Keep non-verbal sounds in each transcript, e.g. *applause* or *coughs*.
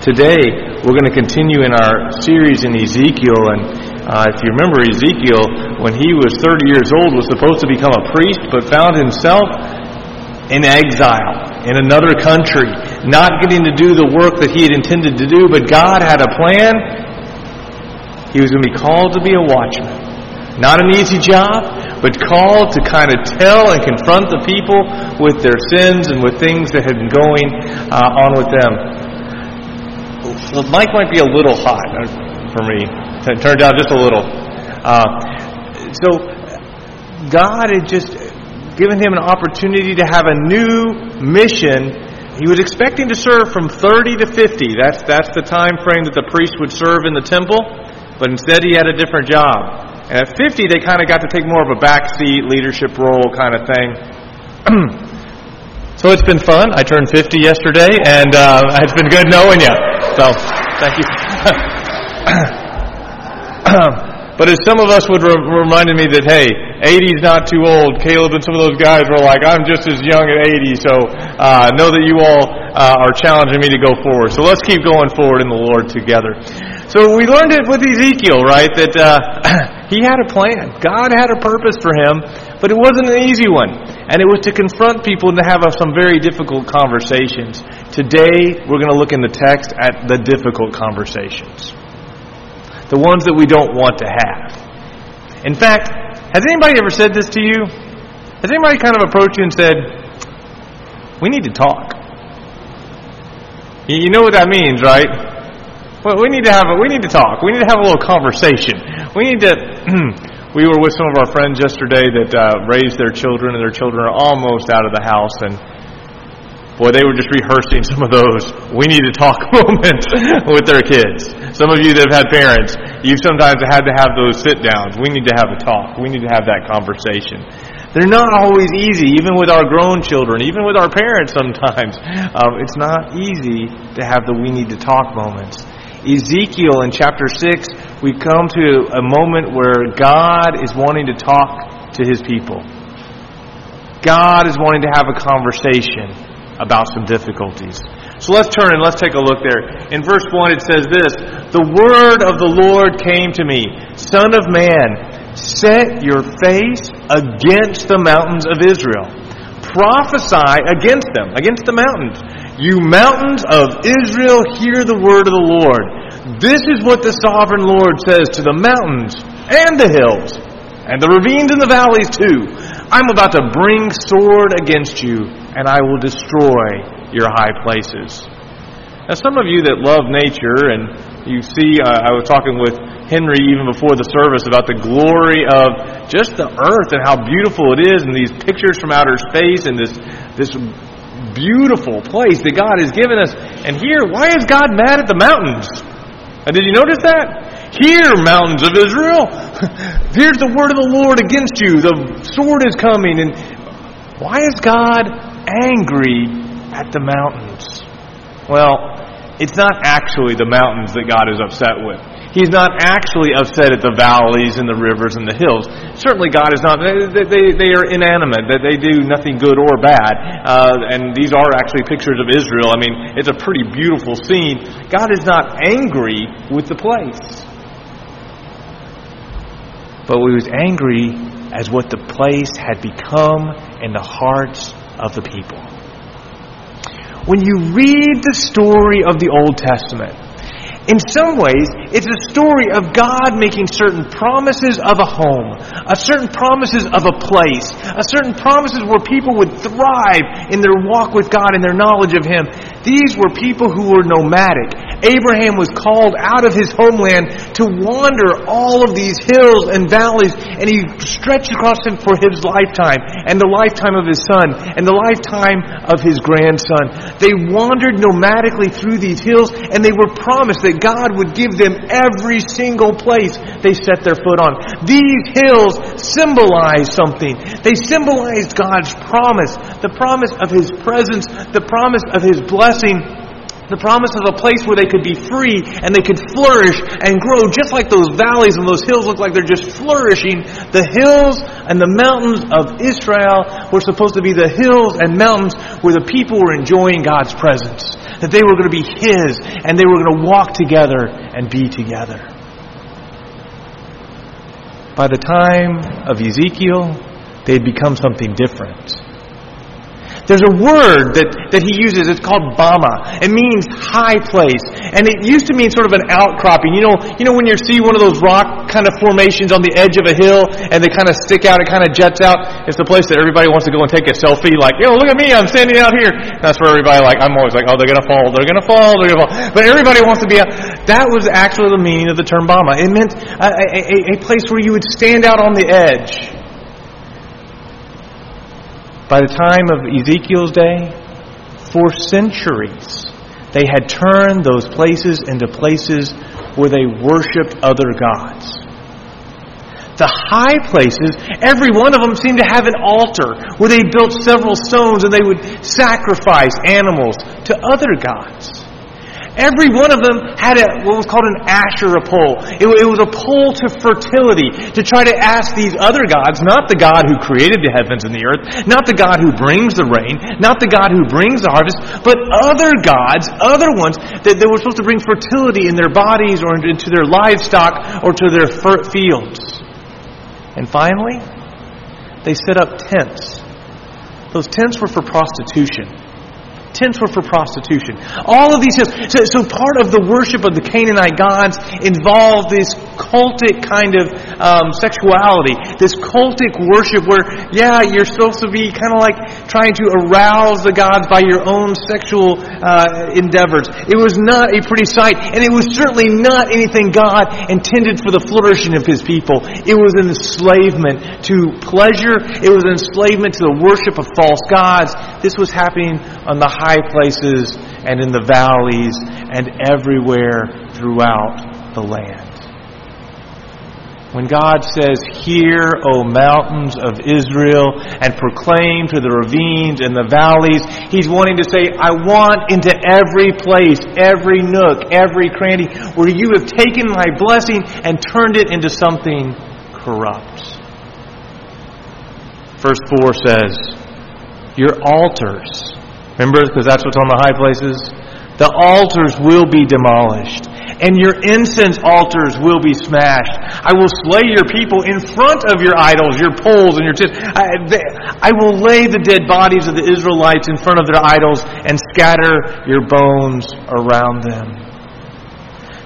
Today, we're going to continue in our series in Ezekiel, and uh, if you remember, Ezekiel, when he was 30 years old, was supposed to become a priest, but found himself in exile in another country, not getting to do the work that he had intended to do, but God had a plan. He was going to be called to be a watchman. Not an easy job, but called to kind of tell and confront the people with their sins and with things that had been going uh, on with them. The mic might be a little hot uh, for me. It turned out just a little. Uh, so God had just given him an opportunity to have a new mission. He was expecting to serve from 30 to 50. That's that's the time frame that the priest would serve in the temple, but instead he had a different job. And at 50, they kind of got to take more of a backseat leadership role kind of thing. *clears throat* so it's been fun. I turned 50 yesterday, and uh, it's been good knowing you. So thank you. *coughs* but as some of us would re- reminded me that hey, 80 is not too old. Caleb and some of those guys were like, I'm just as young at 80, so uh, know that you all uh, are challenging me to go forward. So let's keep going forward in the Lord together. So we learned it with Ezekiel, right? That uh, *coughs* he had a plan. God had a purpose for him, but it wasn't an easy one. And it was to confront people and to have some very difficult conversations. Today, we're going to look in the text at the difficult conversations the ones that we don't want to have. In fact, has anybody ever said this to you? Has anybody kind of approached you and said, We need to talk? You know what that means, right? Well, we need to have a, we need to talk. We need to have a little conversation. We need to. *clears throat* we were with some of our friends yesterday that uh, raised their children, and their children are almost out of the house, and boy, they were just rehearsing some of those we need to talk *laughs* moments with their kids. Some of you that have had parents, you've sometimes had to have those sit downs. We need to have a talk. We need to have that conversation. They're not always easy, even with our grown children, even with our parents sometimes. *laughs* Um, it's not easy to have the we need to talk moments. Ezekiel in chapter 6, we come to a moment where God is wanting to talk to his people. God is wanting to have a conversation about some difficulties. So let's turn and let's take a look there. In verse 1 it says this The word of the Lord came to me, Son of man, set your face against the mountains of Israel. Prophesy against them, against the mountains. You mountains of Israel, hear the word of the Lord. This is what the sovereign Lord says to the mountains and the hills, and the ravines and the valleys too. I'm about to bring sword against you, and I will destroy your high places. Now, some of you that love nature, and you see, uh, I was talking with Henry even before the service about the glory of just the earth and how beautiful it is, and these pictures from outer space, and this this beautiful place that God has given us. And here, why is God mad at the mountains? Did you notice that? Hear, mountains of Israel. *laughs* Here's the word of the Lord against you. The sword is coming. And why is God angry at the mountains? Well, it's not actually the mountains that God is upset with. He's not actually upset at the valleys and the rivers and the hills. Certainly, God is not. They, they, they are inanimate. That they do nothing good or bad. Uh, and these are actually pictures of Israel. I mean, it's a pretty beautiful scene. God is not angry with the place but he was angry as what the place had become in the hearts of the people. When you read the story of the Old Testament, in some ways, it's a story of God making certain promises of a home, a certain promises of a place, a certain promises where people would thrive in their walk with God and their knowledge of Him. These were people who were nomadic. Abraham was called out of his homeland to wander all of these hills and valleys, and he stretched across them for his lifetime, and the lifetime of his son, and the lifetime of his grandson. They wandered nomadically through these hills, and they were promised that God would give them every single place they set their foot on. These hills symbolize something. They symbolize God's promise, the promise of his presence, the promise of his blessing The promise of a place where they could be free and they could flourish and grow just like those valleys and those hills look like they're just flourishing. The hills and the mountains of Israel were supposed to be the hills and mountains where the people were enjoying God's presence. That they were going to be His and they were going to walk together and be together. By the time of Ezekiel, they had become something different. There's a word that, that he uses. It's called bama. It means high place. And it used to mean sort of an outcropping. You know, you know when you see one of those rock kind of formations on the edge of a hill and they kind of stick out, it kind of juts out. It's the place that everybody wants to go and take a selfie like, yo, look at me, I'm standing out here. That's where everybody like, I'm always like, oh, they're gonna fall, they're gonna fall, they're gonna fall. But everybody wants to be out. That was actually the meaning of the term bama. It meant a, a, a place where you would stand out on the edge by the time of Ezekiel's day, for centuries, they had turned those places into places where they worshiped other gods. The high places, every one of them seemed to have an altar where they built several stones and they would sacrifice animals to other gods. Every one of them had a, what was called an Asherah pole. It, it, was a pole to fertility, to try to ask these other gods, not the God who created the heavens and the earth, not the God who brings the rain, not the God who brings the harvest, but other gods, other ones that, that were supposed to bring fertility in their bodies or into their livestock or to their fields. And finally, they set up tents. Those tents were for prostitution. Tents were for prostitution. All of these things. So, so, part of the worship of the Canaanite gods involved this cultic kind of um, sexuality, this cultic worship where, yeah, you're supposed to be kind of like trying to arouse the gods by your own sexual uh, endeavors. It was not a pretty sight, and it was certainly not anything God intended for the flourishing of His people. It was an enslavement to pleasure. It was an enslavement to the worship of false gods. This was happening on the high places and in the valleys and everywhere throughout the land. When God says, Hear, O mountains of Israel, and proclaim to the ravines and the valleys, He's wanting to say, I want into every place, every nook, every cranny, where you have taken my blessing and turned it into something corrupt. Verse 4 says, Your altars Remember, because that's what's on the high places? The altars will be demolished, and your incense altars will be smashed. I will slay your people in front of your idols, your poles, and your tents. I, I will lay the dead bodies of the Israelites in front of their idols and scatter your bones around them.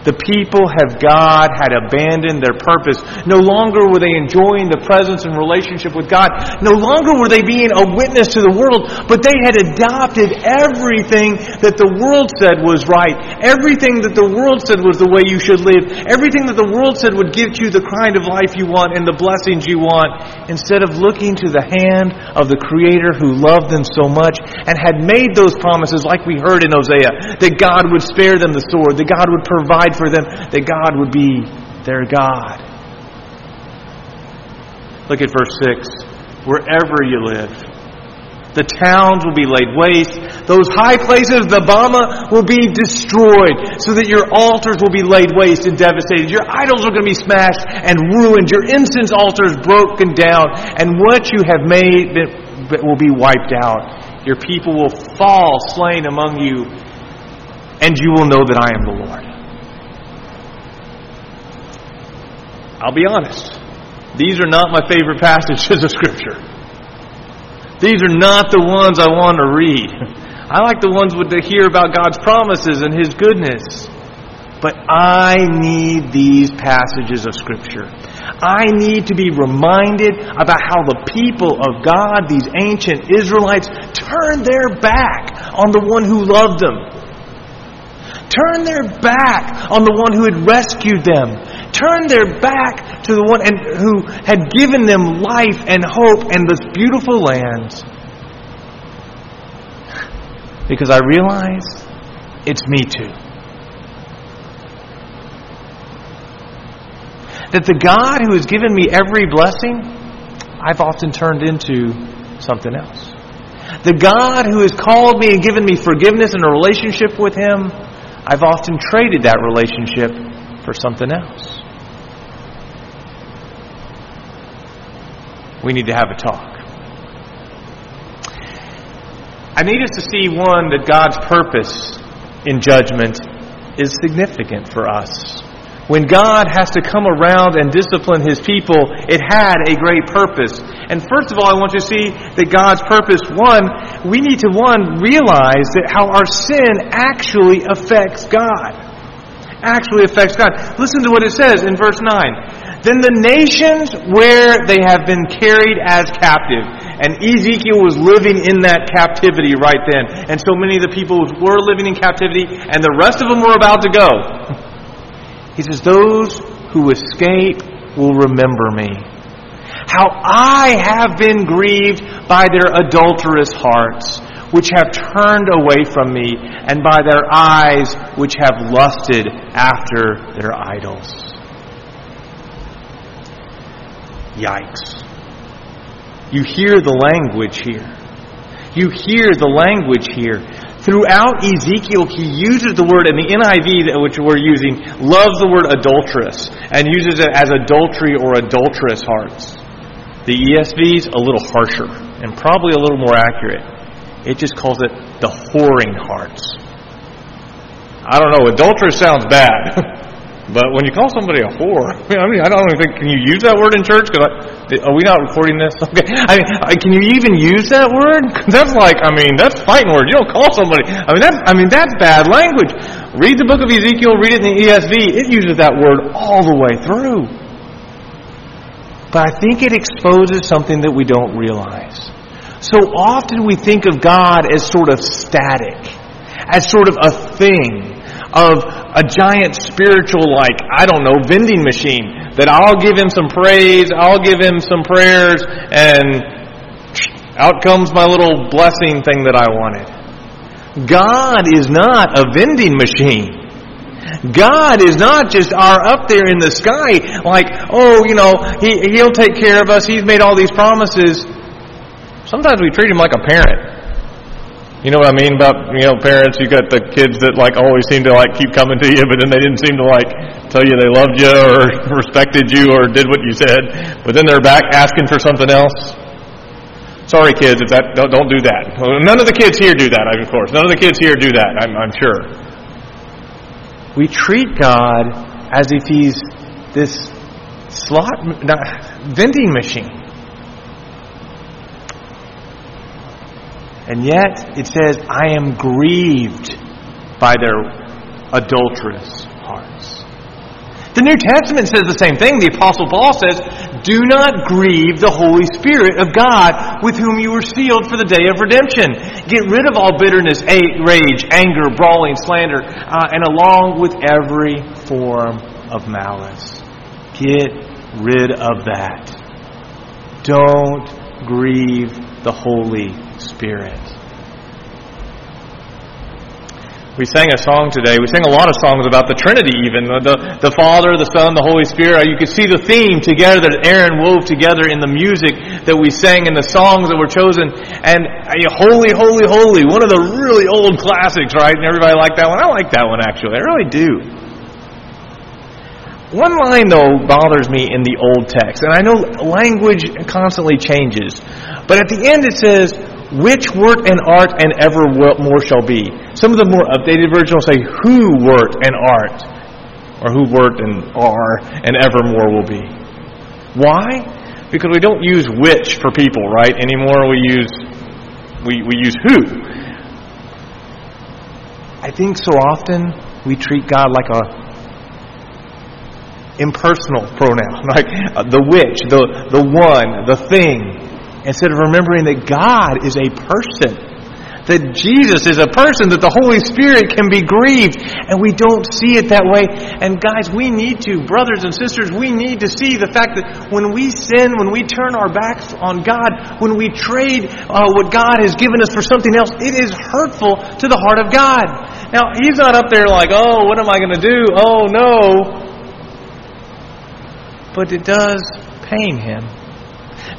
The people have God had abandoned their purpose. No longer were they enjoying the presence and relationship with God. No longer were they being a witness to the world, but they had adopted everything that the world said was right. Everything that the world said was the way you should live. Everything that the world said would give you the kind of life you want and the blessings you want. Instead of looking to the hand of the Creator who loved them so much and had made those promises like we heard in Hosea, that God would spare them the sword, that God would provide for them that God would be their God. Look at verse 6. Wherever you live, the towns will be laid waste. Those high places, the Bama, will be destroyed so that your altars will be laid waste and devastated. Your idols are going to be smashed and ruined. Your incense altars broken down. And what you have made will be wiped out. Your people will fall slain among you, and you will know that I am the Lord. I'll be honest. These are not my favorite passages of Scripture. These are not the ones I want to read. I like the ones to hear about God's promises and His goodness. But I need these passages of Scripture. I need to be reminded about how the people of God, these ancient Israelites, turned their back on the one who loved them. Turned their back on the one who had rescued them turned their back to the one and, who had given them life and hope and this beautiful land. Because I realize it's me too. That the God who has given me every blessing, I've often turned into something else. The God who has called me and given me forgiveness and a relationship with Him, I've often traded that relationship for something else. We need to have a talk. I need us to see, one, that God's purpose in judgment is significant for us. When God has to come around and discipline his people, it had a great purpose. And first of all, I want you to see that God's purpose, one, we need to, one, realize that how our sin actually affects God. Actually affects God. Listen to what it says in verse 9. Then the nations where they have been carried as captive. And Ezekiel was living in that captivity right then. And so many of the people were living in captivity, and the rest of them were about to go. He says, Those who escape will remember me. How I have been grieved by their adulterous hearts, which have turned away from me, and by their eyes, which have lusted after their idols. Yikes. You hear the language here. You hear the language here. Throughout Ezekiel, he uses the word, in the NIV, which we're using, loves the word adulterous and uses it as adultery or adulterous hearts. The ESV's a little harsher and probably a little more accurate. It just calls it the whoring hearts. I don't know, adulterous sounds bad. *laughs* But when you call somebody a whore, *laughs* I mean, I don't even think, can you use that word in church? Cause I, are we not recording this? *laughs* Okay. I mean, can you even use that word? *laughs* That's like, I mean, that's fighting words. You don't call somebody, I mean, that's, I mean, that's bad language. Read the book of Ezekiel, read it in the ESV. It uses that word all the way through. But I think it exposes something that we don't realize. So often we think of God as sort of static, as sort of a thing, of a giant spiritual, like, I don't know, vending machine that I'll give him some praise, I'll give him some prayers, and out comes my little blessing thing that I wanted. God is not a vending machine. God is not just our up there in the sky, like, oh, you know, he, He'll take care of us, He's made all these promises. Sometimes we treat Him like a parent. You know what I mean about, you know, parents, you got the kids that like always seem to like keep coming to you, but then they didn't seem to like tell you they loved you or *laughs* respected you or did what you said, but then they're back asking for something else. Sorry kids, if that, don't, don't do that. None of the kids here do that, of course. None of the kids here do that, I'm, I'm sure. We treat God as if He's this slot, not, vending machine. And yet, it says, I am grieved by their adulterous hearts. The New Testament says the same thing. The Apostle Paul says, Do not grieve the Holy Spirit of God with whom you were sealed for the day of redemption. Get rid of all bitterness, rage, anger, brawling, slander, uh, and along with every form of malice. Get rid of that. Don't grieve the Holy Spirit. We sang a song today. We sang a lot of songs about the Trinity, even the, the Father, the Son, the Holy Spirit. You could see the theme together that Aaron wove together in the music that we sang and the songs that were chosen. And uh, holy, holy, holy, one of the really old classics, right? And everybody liked that one. I like that one actually. I really do. One line though bothers me in the old text, and I know language constantly changes, but at the end it says, which wert and art and ever more shall be. Some of the more updated versions will say, who wert and art, or who wert and are and evermore will be. Why? Because we don't use which for people, right? Anymore we use we, we use who. I think so often we treat God like a impersonal pronoun, *laughs* like uh, the which, the the one, the thing, instead of remembering that God is a person. That Jesus is a person, that the Holy Spirit can be grieved, and we don't see it that way. And guys, we need to, brothers and sisters, we need to see the fact that when we sin, when we turn our backs on God, when we trade uh, what God has given us for something else, it is hurtful to the heart of God. Now, He's not up there like, oh, what am I going to do? Oh, no. But it does pain Him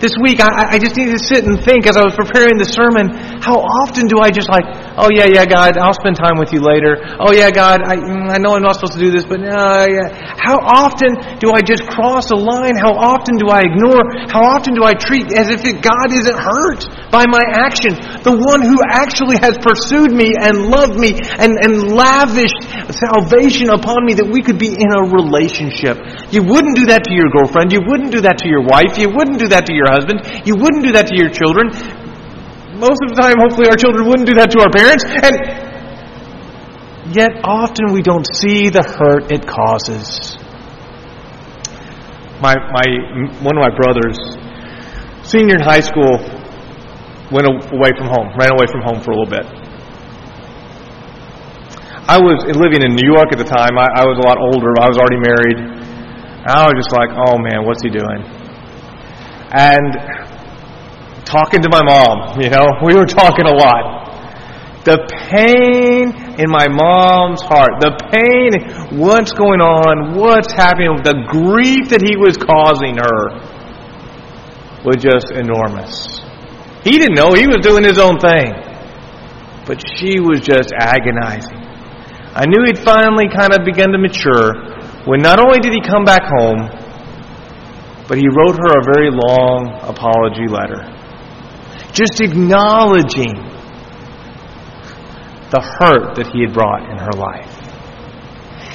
This week, I, I just needed to sit and think as I was preparing the sermon, how often do I just like, oh yeah, yeah, God, I'll spend time with you later. Oh yeah, God, I, mm, I know I'm not supposed to do this, but uh, yeah. How often do I just cross a line? How often do I ignore? How often do I treat as if God isn't hurt by my action? The one who actually has pursued me and loved me and, and lavished salvation upon me that we could be in a relationship. You wouldn't do that to your girlfriend. You wouldn't do that to your wife. You wouldn't do that to your husband. You wouldn't do that to your children. Most of the time, hopefully, our children wouldn't do that to our parents. And yet, often we don't see the hurt it causes. My, my, one of my brothers, senior in high school, went away from home, ran away from home for a little bit. I was living in New York at the time. I, I was a lot older. I was already married. I was just like, oh man, what's he doing? and talking to my mom, you know, we were talking a lot. The pain in my mom's heart, the pain, what's going on, what's happening, the grief that he was causing her was just enormous. He didn't know, he was doing his own thing. But she was just agonizing. I knew he'd finally kind of begun to mature when not only did he come back home, but he wrote her a very long apology letter. Just acknowledging the hurt that he had brought in her life.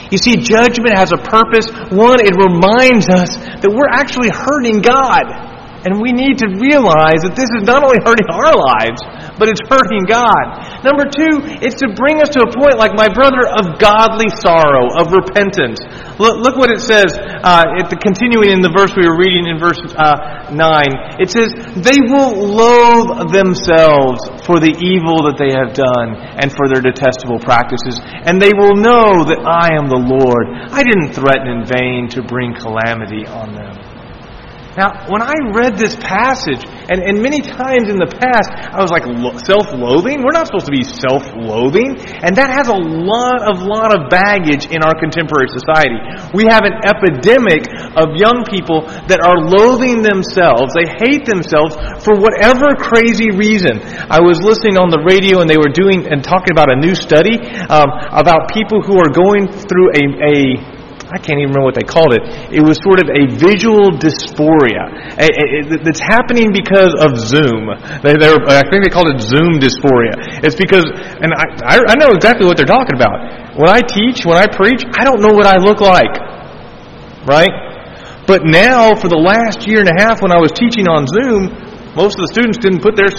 You see, judgment has a purpose. One, it reminds us that we're actually hurting God. And we need to realize that this is not only hurting our lives, but it's hurting God. Number two, it's to bring us to a point, like my brother, of godly sorrow, of repentance. Look, look what it says, uh, at the continuing in the verse we were reading in verse uh, 9. It says, They will loathe themselves for the evil that they have done and for their detestable practices, and they will know that I am the Lord. I didn't threaten in vain to bring calamity on them. Now, when I read this passage, and, and many times in the past, I was like, self-loathing? We're not supposed to be self-loathing. And that has a lot of, lot of baggage in our contemporary society. We have an epidemic of young people that are loathing themselves. They hate themselves for whatever crazy reason. I was listening on the radio and they were doing and talking about a new study um, about people who are going through a, a I can't even remember what they called it. It was sort of a visual dysphoria that's happening because of Zoom. They, I think they called it Zoom dysphoria. It's because, and I, I know exactly what they're talking about. When I teach, when I preach, I don't know what I look like. Right? But now, for the last year and a half when I was teaching on Zoom, most of the students didn't put their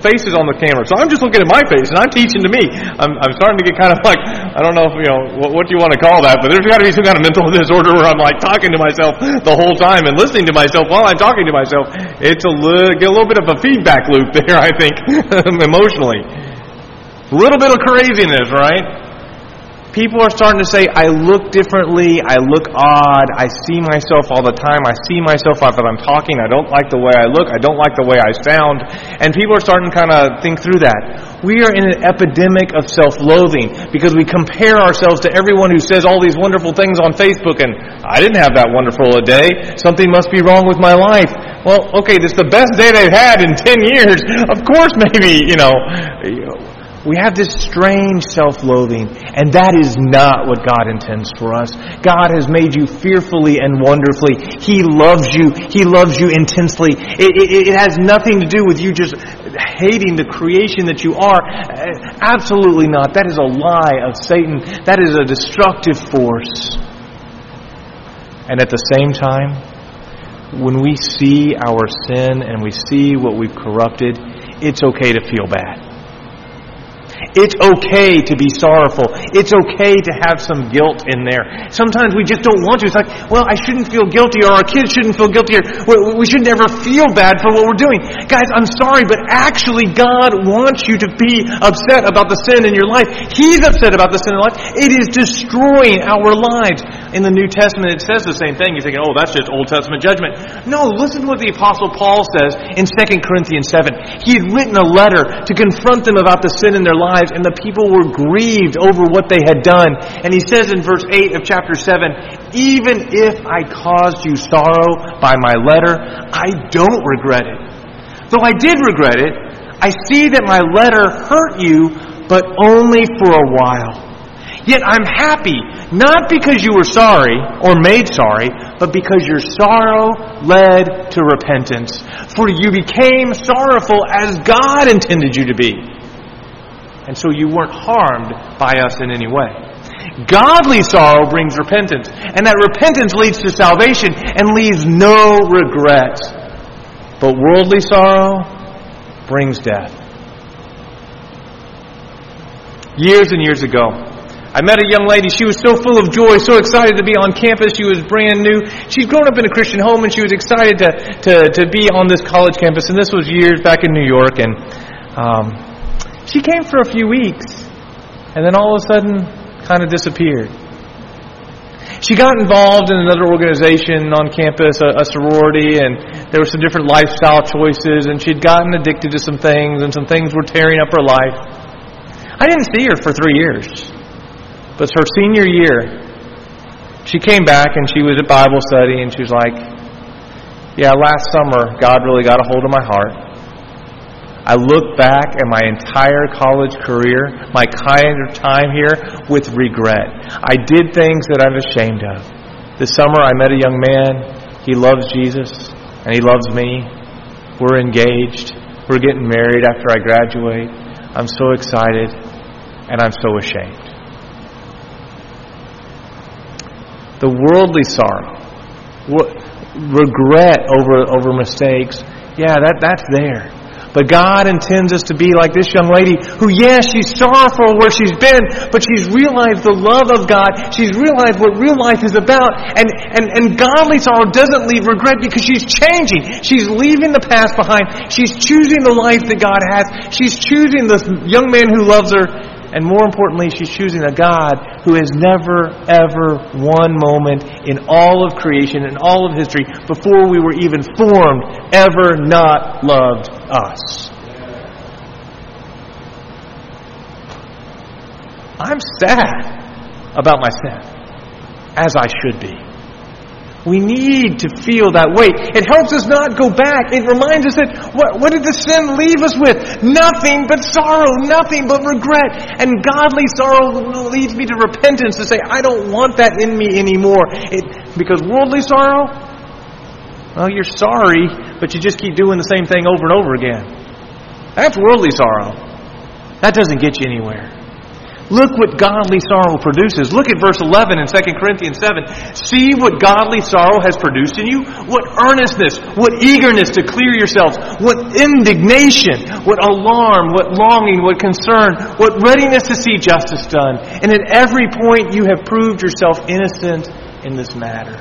faces on the camera. So I'm just looking at my face and I'm teaching to me. I'm, I'm starting to get kind of like, I don't know if, you know, what, what do you want to call that, but there's got to be some kind of mental *laughs* disorder where I'm like talking to myself the whole time and listening to myself while I'm talking to myself. It's a little, get a little bit of a feedback loop *laughs* there, I think, *laughs* emotionally. A little bit of craziness, right? People are starting to say, I look differently, I look odd, I see myself all the time, I see myself while I'm talking, I don't like the way I look, I don't like the way I sound. And people are starting to kind of think through that. We are in an epidemic of self-loathing because we compare ourselves to everyone who says all these wonderful things on Facebook and I didn't have that wonderful a day. Something must be wrong with my life. Well, okay, this is the best day they've had in 10 years. Of course maybe, you know, we have this strange self-loathing, and that is not what God intends for us. God has made you fearfully and wonderfully. He loves you. He loves you intensely. It, it, it has nothing to do with you just hating the creation that you are. Uh, absolutely not. That is a lie of Satan. That is a destructive force. And at the same time, when we see our sin and we see what we've corrupted, it's okay to feel bad. It's okay to be sorrowful. It's okay to have some guilt in there. Sometimes we just don't want to. It's like, well, I shouldn't feel guilty or our kids shouldn't feel guilty or we should never feel bad for what we're doing. Guys, I'm sorry, but actually God wants you to be upset about the sin in your life. He's upset about the sin in life. It is destroying our lives. In the New Testament, it says the same thing. You're thinking, oh, that's just Old Testament judgment. No, listen to what the Apostle Paul says in 2 Corinthians 7. He had written a letter to confront them about the sin in their lives, and the people were grieved over what they had done. And he says in verse 8 of chapter 7, even if I caused you sorrow by my letter, I don't regret it. Though I did regret it, I see that my letter hurt you, but only for a while. Yet I'm happy, not because you were sorry or made sorry, but because your sorrow led to repentance. For you became sorrowful as God intended you to be. And so you weren't harmed by us in any way. Godly sorrow brings repentance, and that repentance leads to salvation and leaves no regret. But worldly sorrow brings death. Years and years ago, I met a young lady. She was so full of joy, so excited to be on campus. She was brand new. She'd grown up in a Christian home, and she was excited to, to, to be on this college campus. And this was years back in New York. And um, she came for a few weeks, and then all of a sudden, kind of disappeared. She got involved in another organization on campus, a, a sorority, and there were some different lifestyle choices, and she'd gotten addicted to some things, and some things were tearing up her life. I didn't see her for three years. But her senior year, she came back and she was at Bible study and she was like, Yeah, last summer, God really got a hold of my heart. I look back at my entire college career, my kind of time here, with regret. I did things that I'm ashamed of. This summer, I met a young man. He loves Jesus and he loves me. We're engaged. We're getting married after I graduate. I'm so excited and I'm so ashamed. The worldly sorrow, regret over, over mistakes, yeah, that, that's there. But God intends us to be like this young lady who, yes, she's sorrowful where she's been, but she's realized the love of God. She's realized what real life is about. And, and, and godly sorrow doesn't leave regret because she's changing. She's leaving the past behind. She's choosing the life that God has. She's choosing the young man who loves her and more importantly, she's choosing a God who has never, ever, one moment in all of creation, in all of history, before we were even formed, ever not loved us. I'm sad about my sin, as I should be. We need to feel that weight. It helps us not go back. It reminds us that what, what did the sin leave us with? Nothing but sorrow, nothing but regret. And godly sorrow leads me to repentance to say, I don't want that in me anymore. It, because worldly sorrow, well, you're sorry, but you just keep doing the same thing over and over again. That's worldly sorrow. That doesn't get you anywhere. Look what godly sorrow produces. Look at verse 11 in 2 Corinthians 7. See what godly sorrow has produced in you? What earnestness, what eagerness to clear yourselves, what indignation, what alarm, what longing, what concern, what readiness to see justice done. And at every point you have proved yourself innocent in this matter.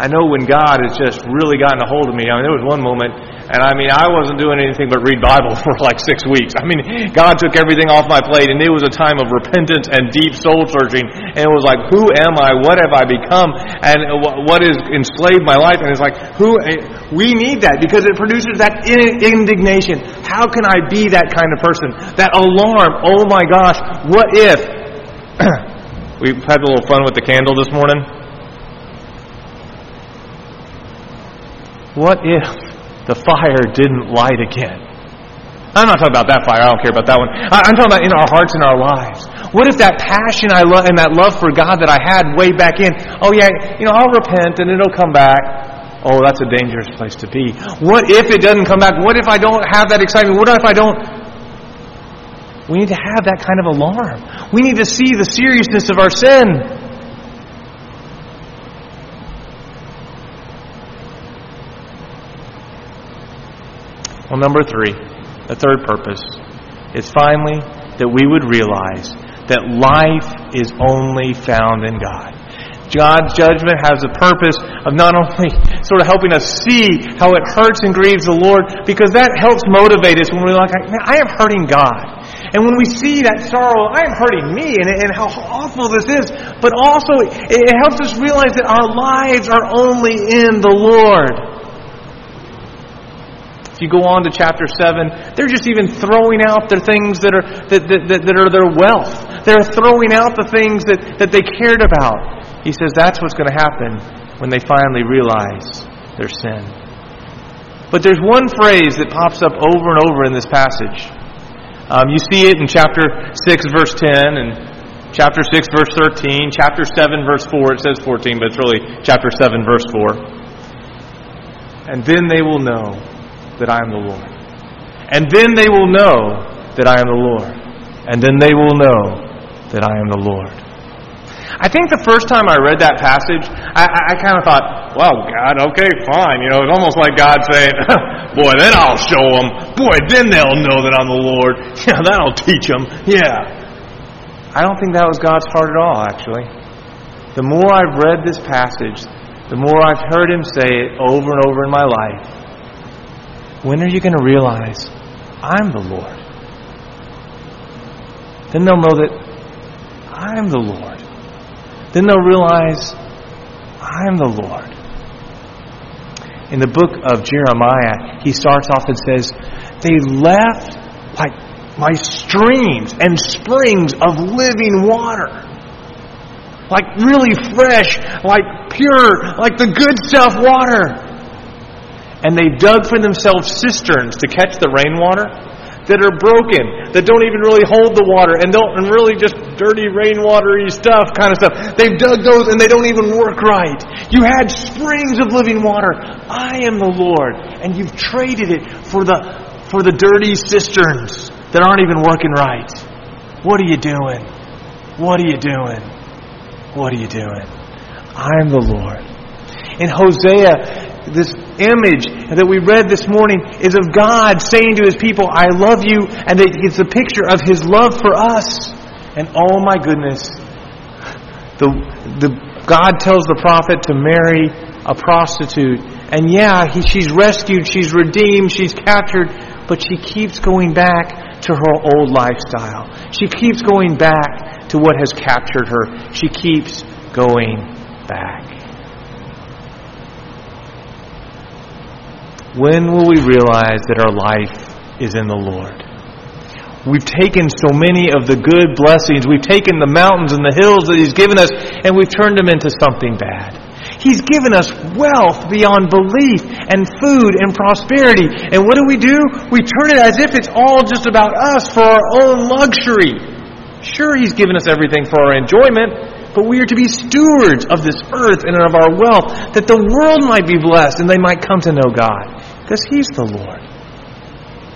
I know when God has just really gotten a hold of me. I mean, there was one moment and I mean, I wasn't doing anything but read Bible *laughs* for like six weeks. I mean, God took everything off my plate, and it was a time of repentance and deep soul searching. And it was like, who am I? What have I become? And what has enslaved my life? And it's like, who? Eh, we need that because it produces that indignation. How can I be that kind of person? That alarm. Oh my gosh, what if? *clears throat* we had a little fun with the candle this morning. What if the fire didn't light again. I'm not talking about that fire. I don't care about that one. I'm talking about in our hearts and our lives. What if that passion I love and that love for God that I had way back in, oh yeah, you know, I'll repent and it'll come back. Oh, that's a dangerous place to be. What if it doesn't come back? What if I don't have that excitement? What if I don't? We need to have that kind of alarm. We need to see the seriousness of our sin. Well, number three, the third purpose is finally that we would realize that life is only found in God. God's judgment has a purpose of not only *laughs* sort of helping us see how it hurts and grieves the Lord, because that helps motivate us when we're like, man, I am hurting God. And when we see that sorrow, I am hurting me and, and how awful this is, but also it, it helps us realize that our lives are only in the Lord. You go on to chapter 7, they're just even throwing out the things that are, that, that, that, that are their wealth. They're throwing out the things that, that they cared about. He says that's what's going to happen when they finally realize their sin. But there's one phrase that pops up over and over in this passage. Um, you see it in chapter 6, verse 10, and chapter 6, verse 13, chapter 7, verse 4. It says 14, but it's really chapter 7, verse 4. And then they will know that I am the Lord. And then they will know that I am the Lord. And then they will know that I am the Lord. I think the first time I read that passage, I, I, I kind of thought, well, God, okay, fine. You know, it's almost like God saying, *laughs* boy, then I'll show them. Boy, then they'll know that I'm the Lord. *laughs* Yeah, that'll teach them. Yeah. I don't think that was God's heart at all, actually. The more I've read this passage, the more I've heard Him say it over and over in my life. When are you going to realize I'm the Lord? Then they'll know that I'm the Lord. Then they'll realize, I'm the Lord. In the book of Jeremiah, he starts off and says, They left like my streams and springs of living water. Like really fresh, like pure, like the good stuff water. And they dug for themselves cisterns to catch the rainwater that are broken, that don't even really hold the water, and don't and really just dirty rainwatery stuff kind of stuff. They've dug those and they don't even work right. You had springs of living water. I am the Lord, and you've traded it for the for the dirty cisterns that aren't even working right. What are you doing? What are you doing? What are you doing? I'm the Lord. In Hosea, this image that we read this morning is of God saying to his people, I love you, and it's a picture of his love for us. And oh my goodness, the, the, God tells the prophet to marry a prostitute. And yeah, he, she's rescued, she's redeemed, she's captured, but she keeps going back to her old lifestyle. She keeps going back to what has captured her. She keeps going back. When will we realize that our life is in the Lord? We've taken so many of the good blessings. We've taken the mountains and the hills that He's given us and we've turned them into something bad. He's given us wealth beyond belief and food and prosperity. And what do we do? We turn it as if it's all just about us for our own luxury. Sure, He's given us everything for our enjoyment, but we are to be stewards of this earth and of our wealth, that the world might be blessed and they might come to know God. Because He's the Lord.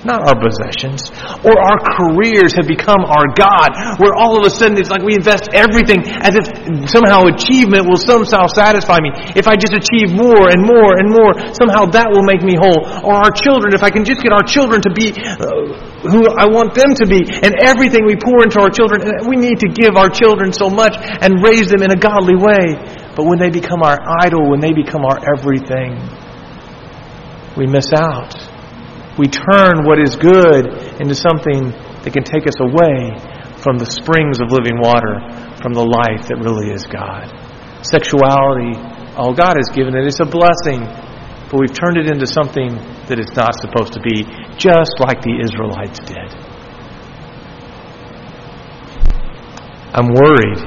Not our possessions. Or our careers have become our God, where all of a sudden it's like we invest everything as if somehow achievement will somehow satisfy me. If I just achieve more and more and more, somehow that will make me whole. Or our children, if I can just get our children to be uh, who I want them to be, and everything we pour into our children, we need to give our children so much and raise them in a godly way. But when they become our idol, when they become our everything, we miss out. We turn what is good into something that can take us away from the springs of living water, from the life that really is God. Sexuality, all God has given it, it's a blessing, but we've turned it into something that it's not supposed to be, just like the Israelites did. I'm worried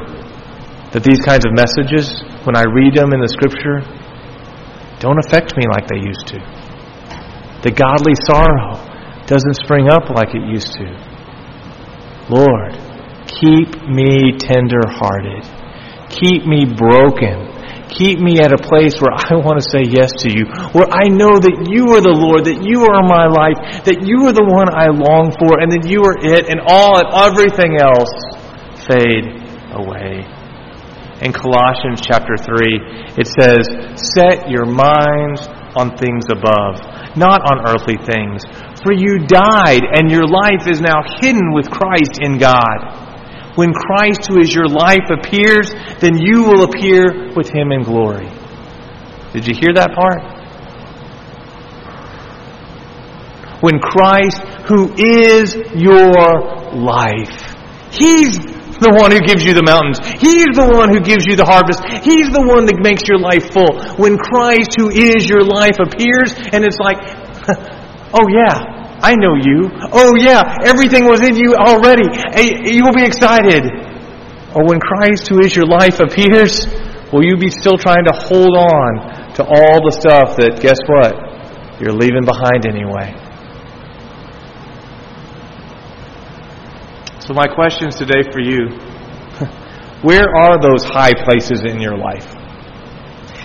that these kinds of messages, when I read them in the Scripture, don't affect me like they used to. The godly sorrow doesn't spring up like it used to. Lord, keep me tender hearted. Keep me broken. Keep me at a place where I want to say yes to you, where I know that you are the Lord, that you are my life, that you are the one I long for, and that you are it, and all and everything else fade away. In Colossians chapter 3, it says, Set your minds on things above not on earthly things. For you died, and your life is now hidden with Christ in God. When Christ, who is your life, appears, then you will appear with him in glory. Did you hear that part? When Christ, who is your life. He's the one who gives you the mountains. He's the one who gives you the harvest. He's the one that makes your life full. When Christ, who is your life, appears, and it's like, *laughs* oh yeah, I know you. Oh yeah, everything was in you already. You will be excited. Or when Christ, who is your life, appears, will you be still trying to hold on to all the stuff that, guess what? You're leaving behind anyway. So, my questions today for you *laughs* where are those high places in your life?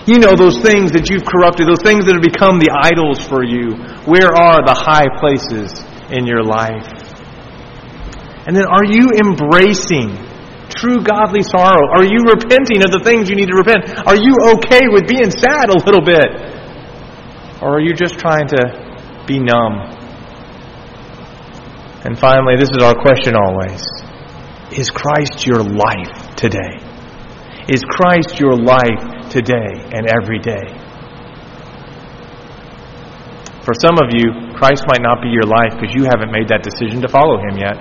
You know, those things that you've corrupted, those things that have become the idols for you. Where are the high places in your life? And then, are you embracing true godly sorrow? Are you repenting of the things you need to repent? Are you okay with being sad a little bit? Or are you just trying to be numb and finally, this is our question always Is Christ your life today? Is Christ your life today and every day? For some of you, Christ might not be your life because you haven't made that decision to follow Him yet.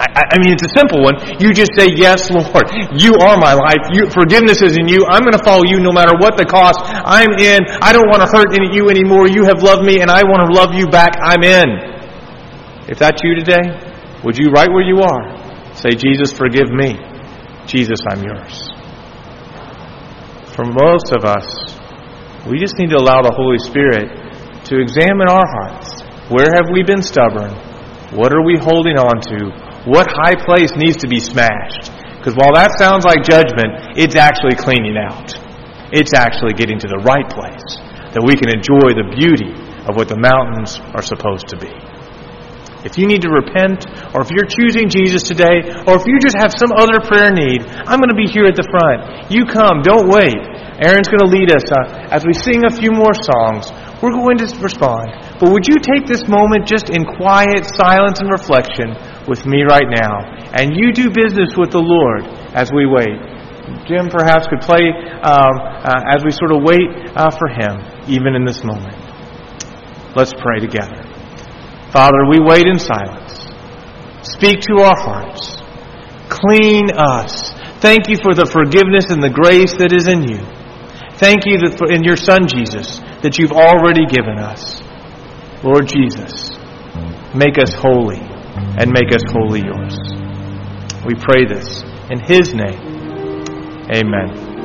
I, I, mean, it's a simple one. You just say, Yes, Lord, you are my life. You, forgiveness is in you. I'm going to follow you no matter what the cost. I'm in. I don't want to hurt any, you anymore. You have loved me, and I want to love you back. I'm in. If that's you today, would you, right where you are, say, Jesus, forgive me. Jesus, I'm yours. For most of us, we just need to allow the Holy Spirit to examine our hearts. Where have we been stubborn? What are we holding on to? What high place needs to be smashed? Because while that sounds like judgment, it's actually cleaning out. It's actually getting to the right place that we can enjoy the beauty of what the mountains are supposed to be. If you need to repent, or if you're choosing Jesus today, or if you just have some other prayer need, I'm going to be here at the front. You come, don't wait. Aaron's going to lead us uh, as we sing a few more songs. We're going to respond. But would you take this moment just in quiet silence and reflection with me right now? And you do business with the Lord as we wait. Jim perhaps could play um, uh, as we sort of wait uh, for him, even in this moment. Let's pray together. Father, we wait in silence. Speak to our hearts. Clean us. Thank you for the forgiveness and the grace that is in you. Thank you that for, in your Son, Jesus, that you've already given us. Lord Jesus, make us holy and make us wholly yours. We pray this in His name. Amen.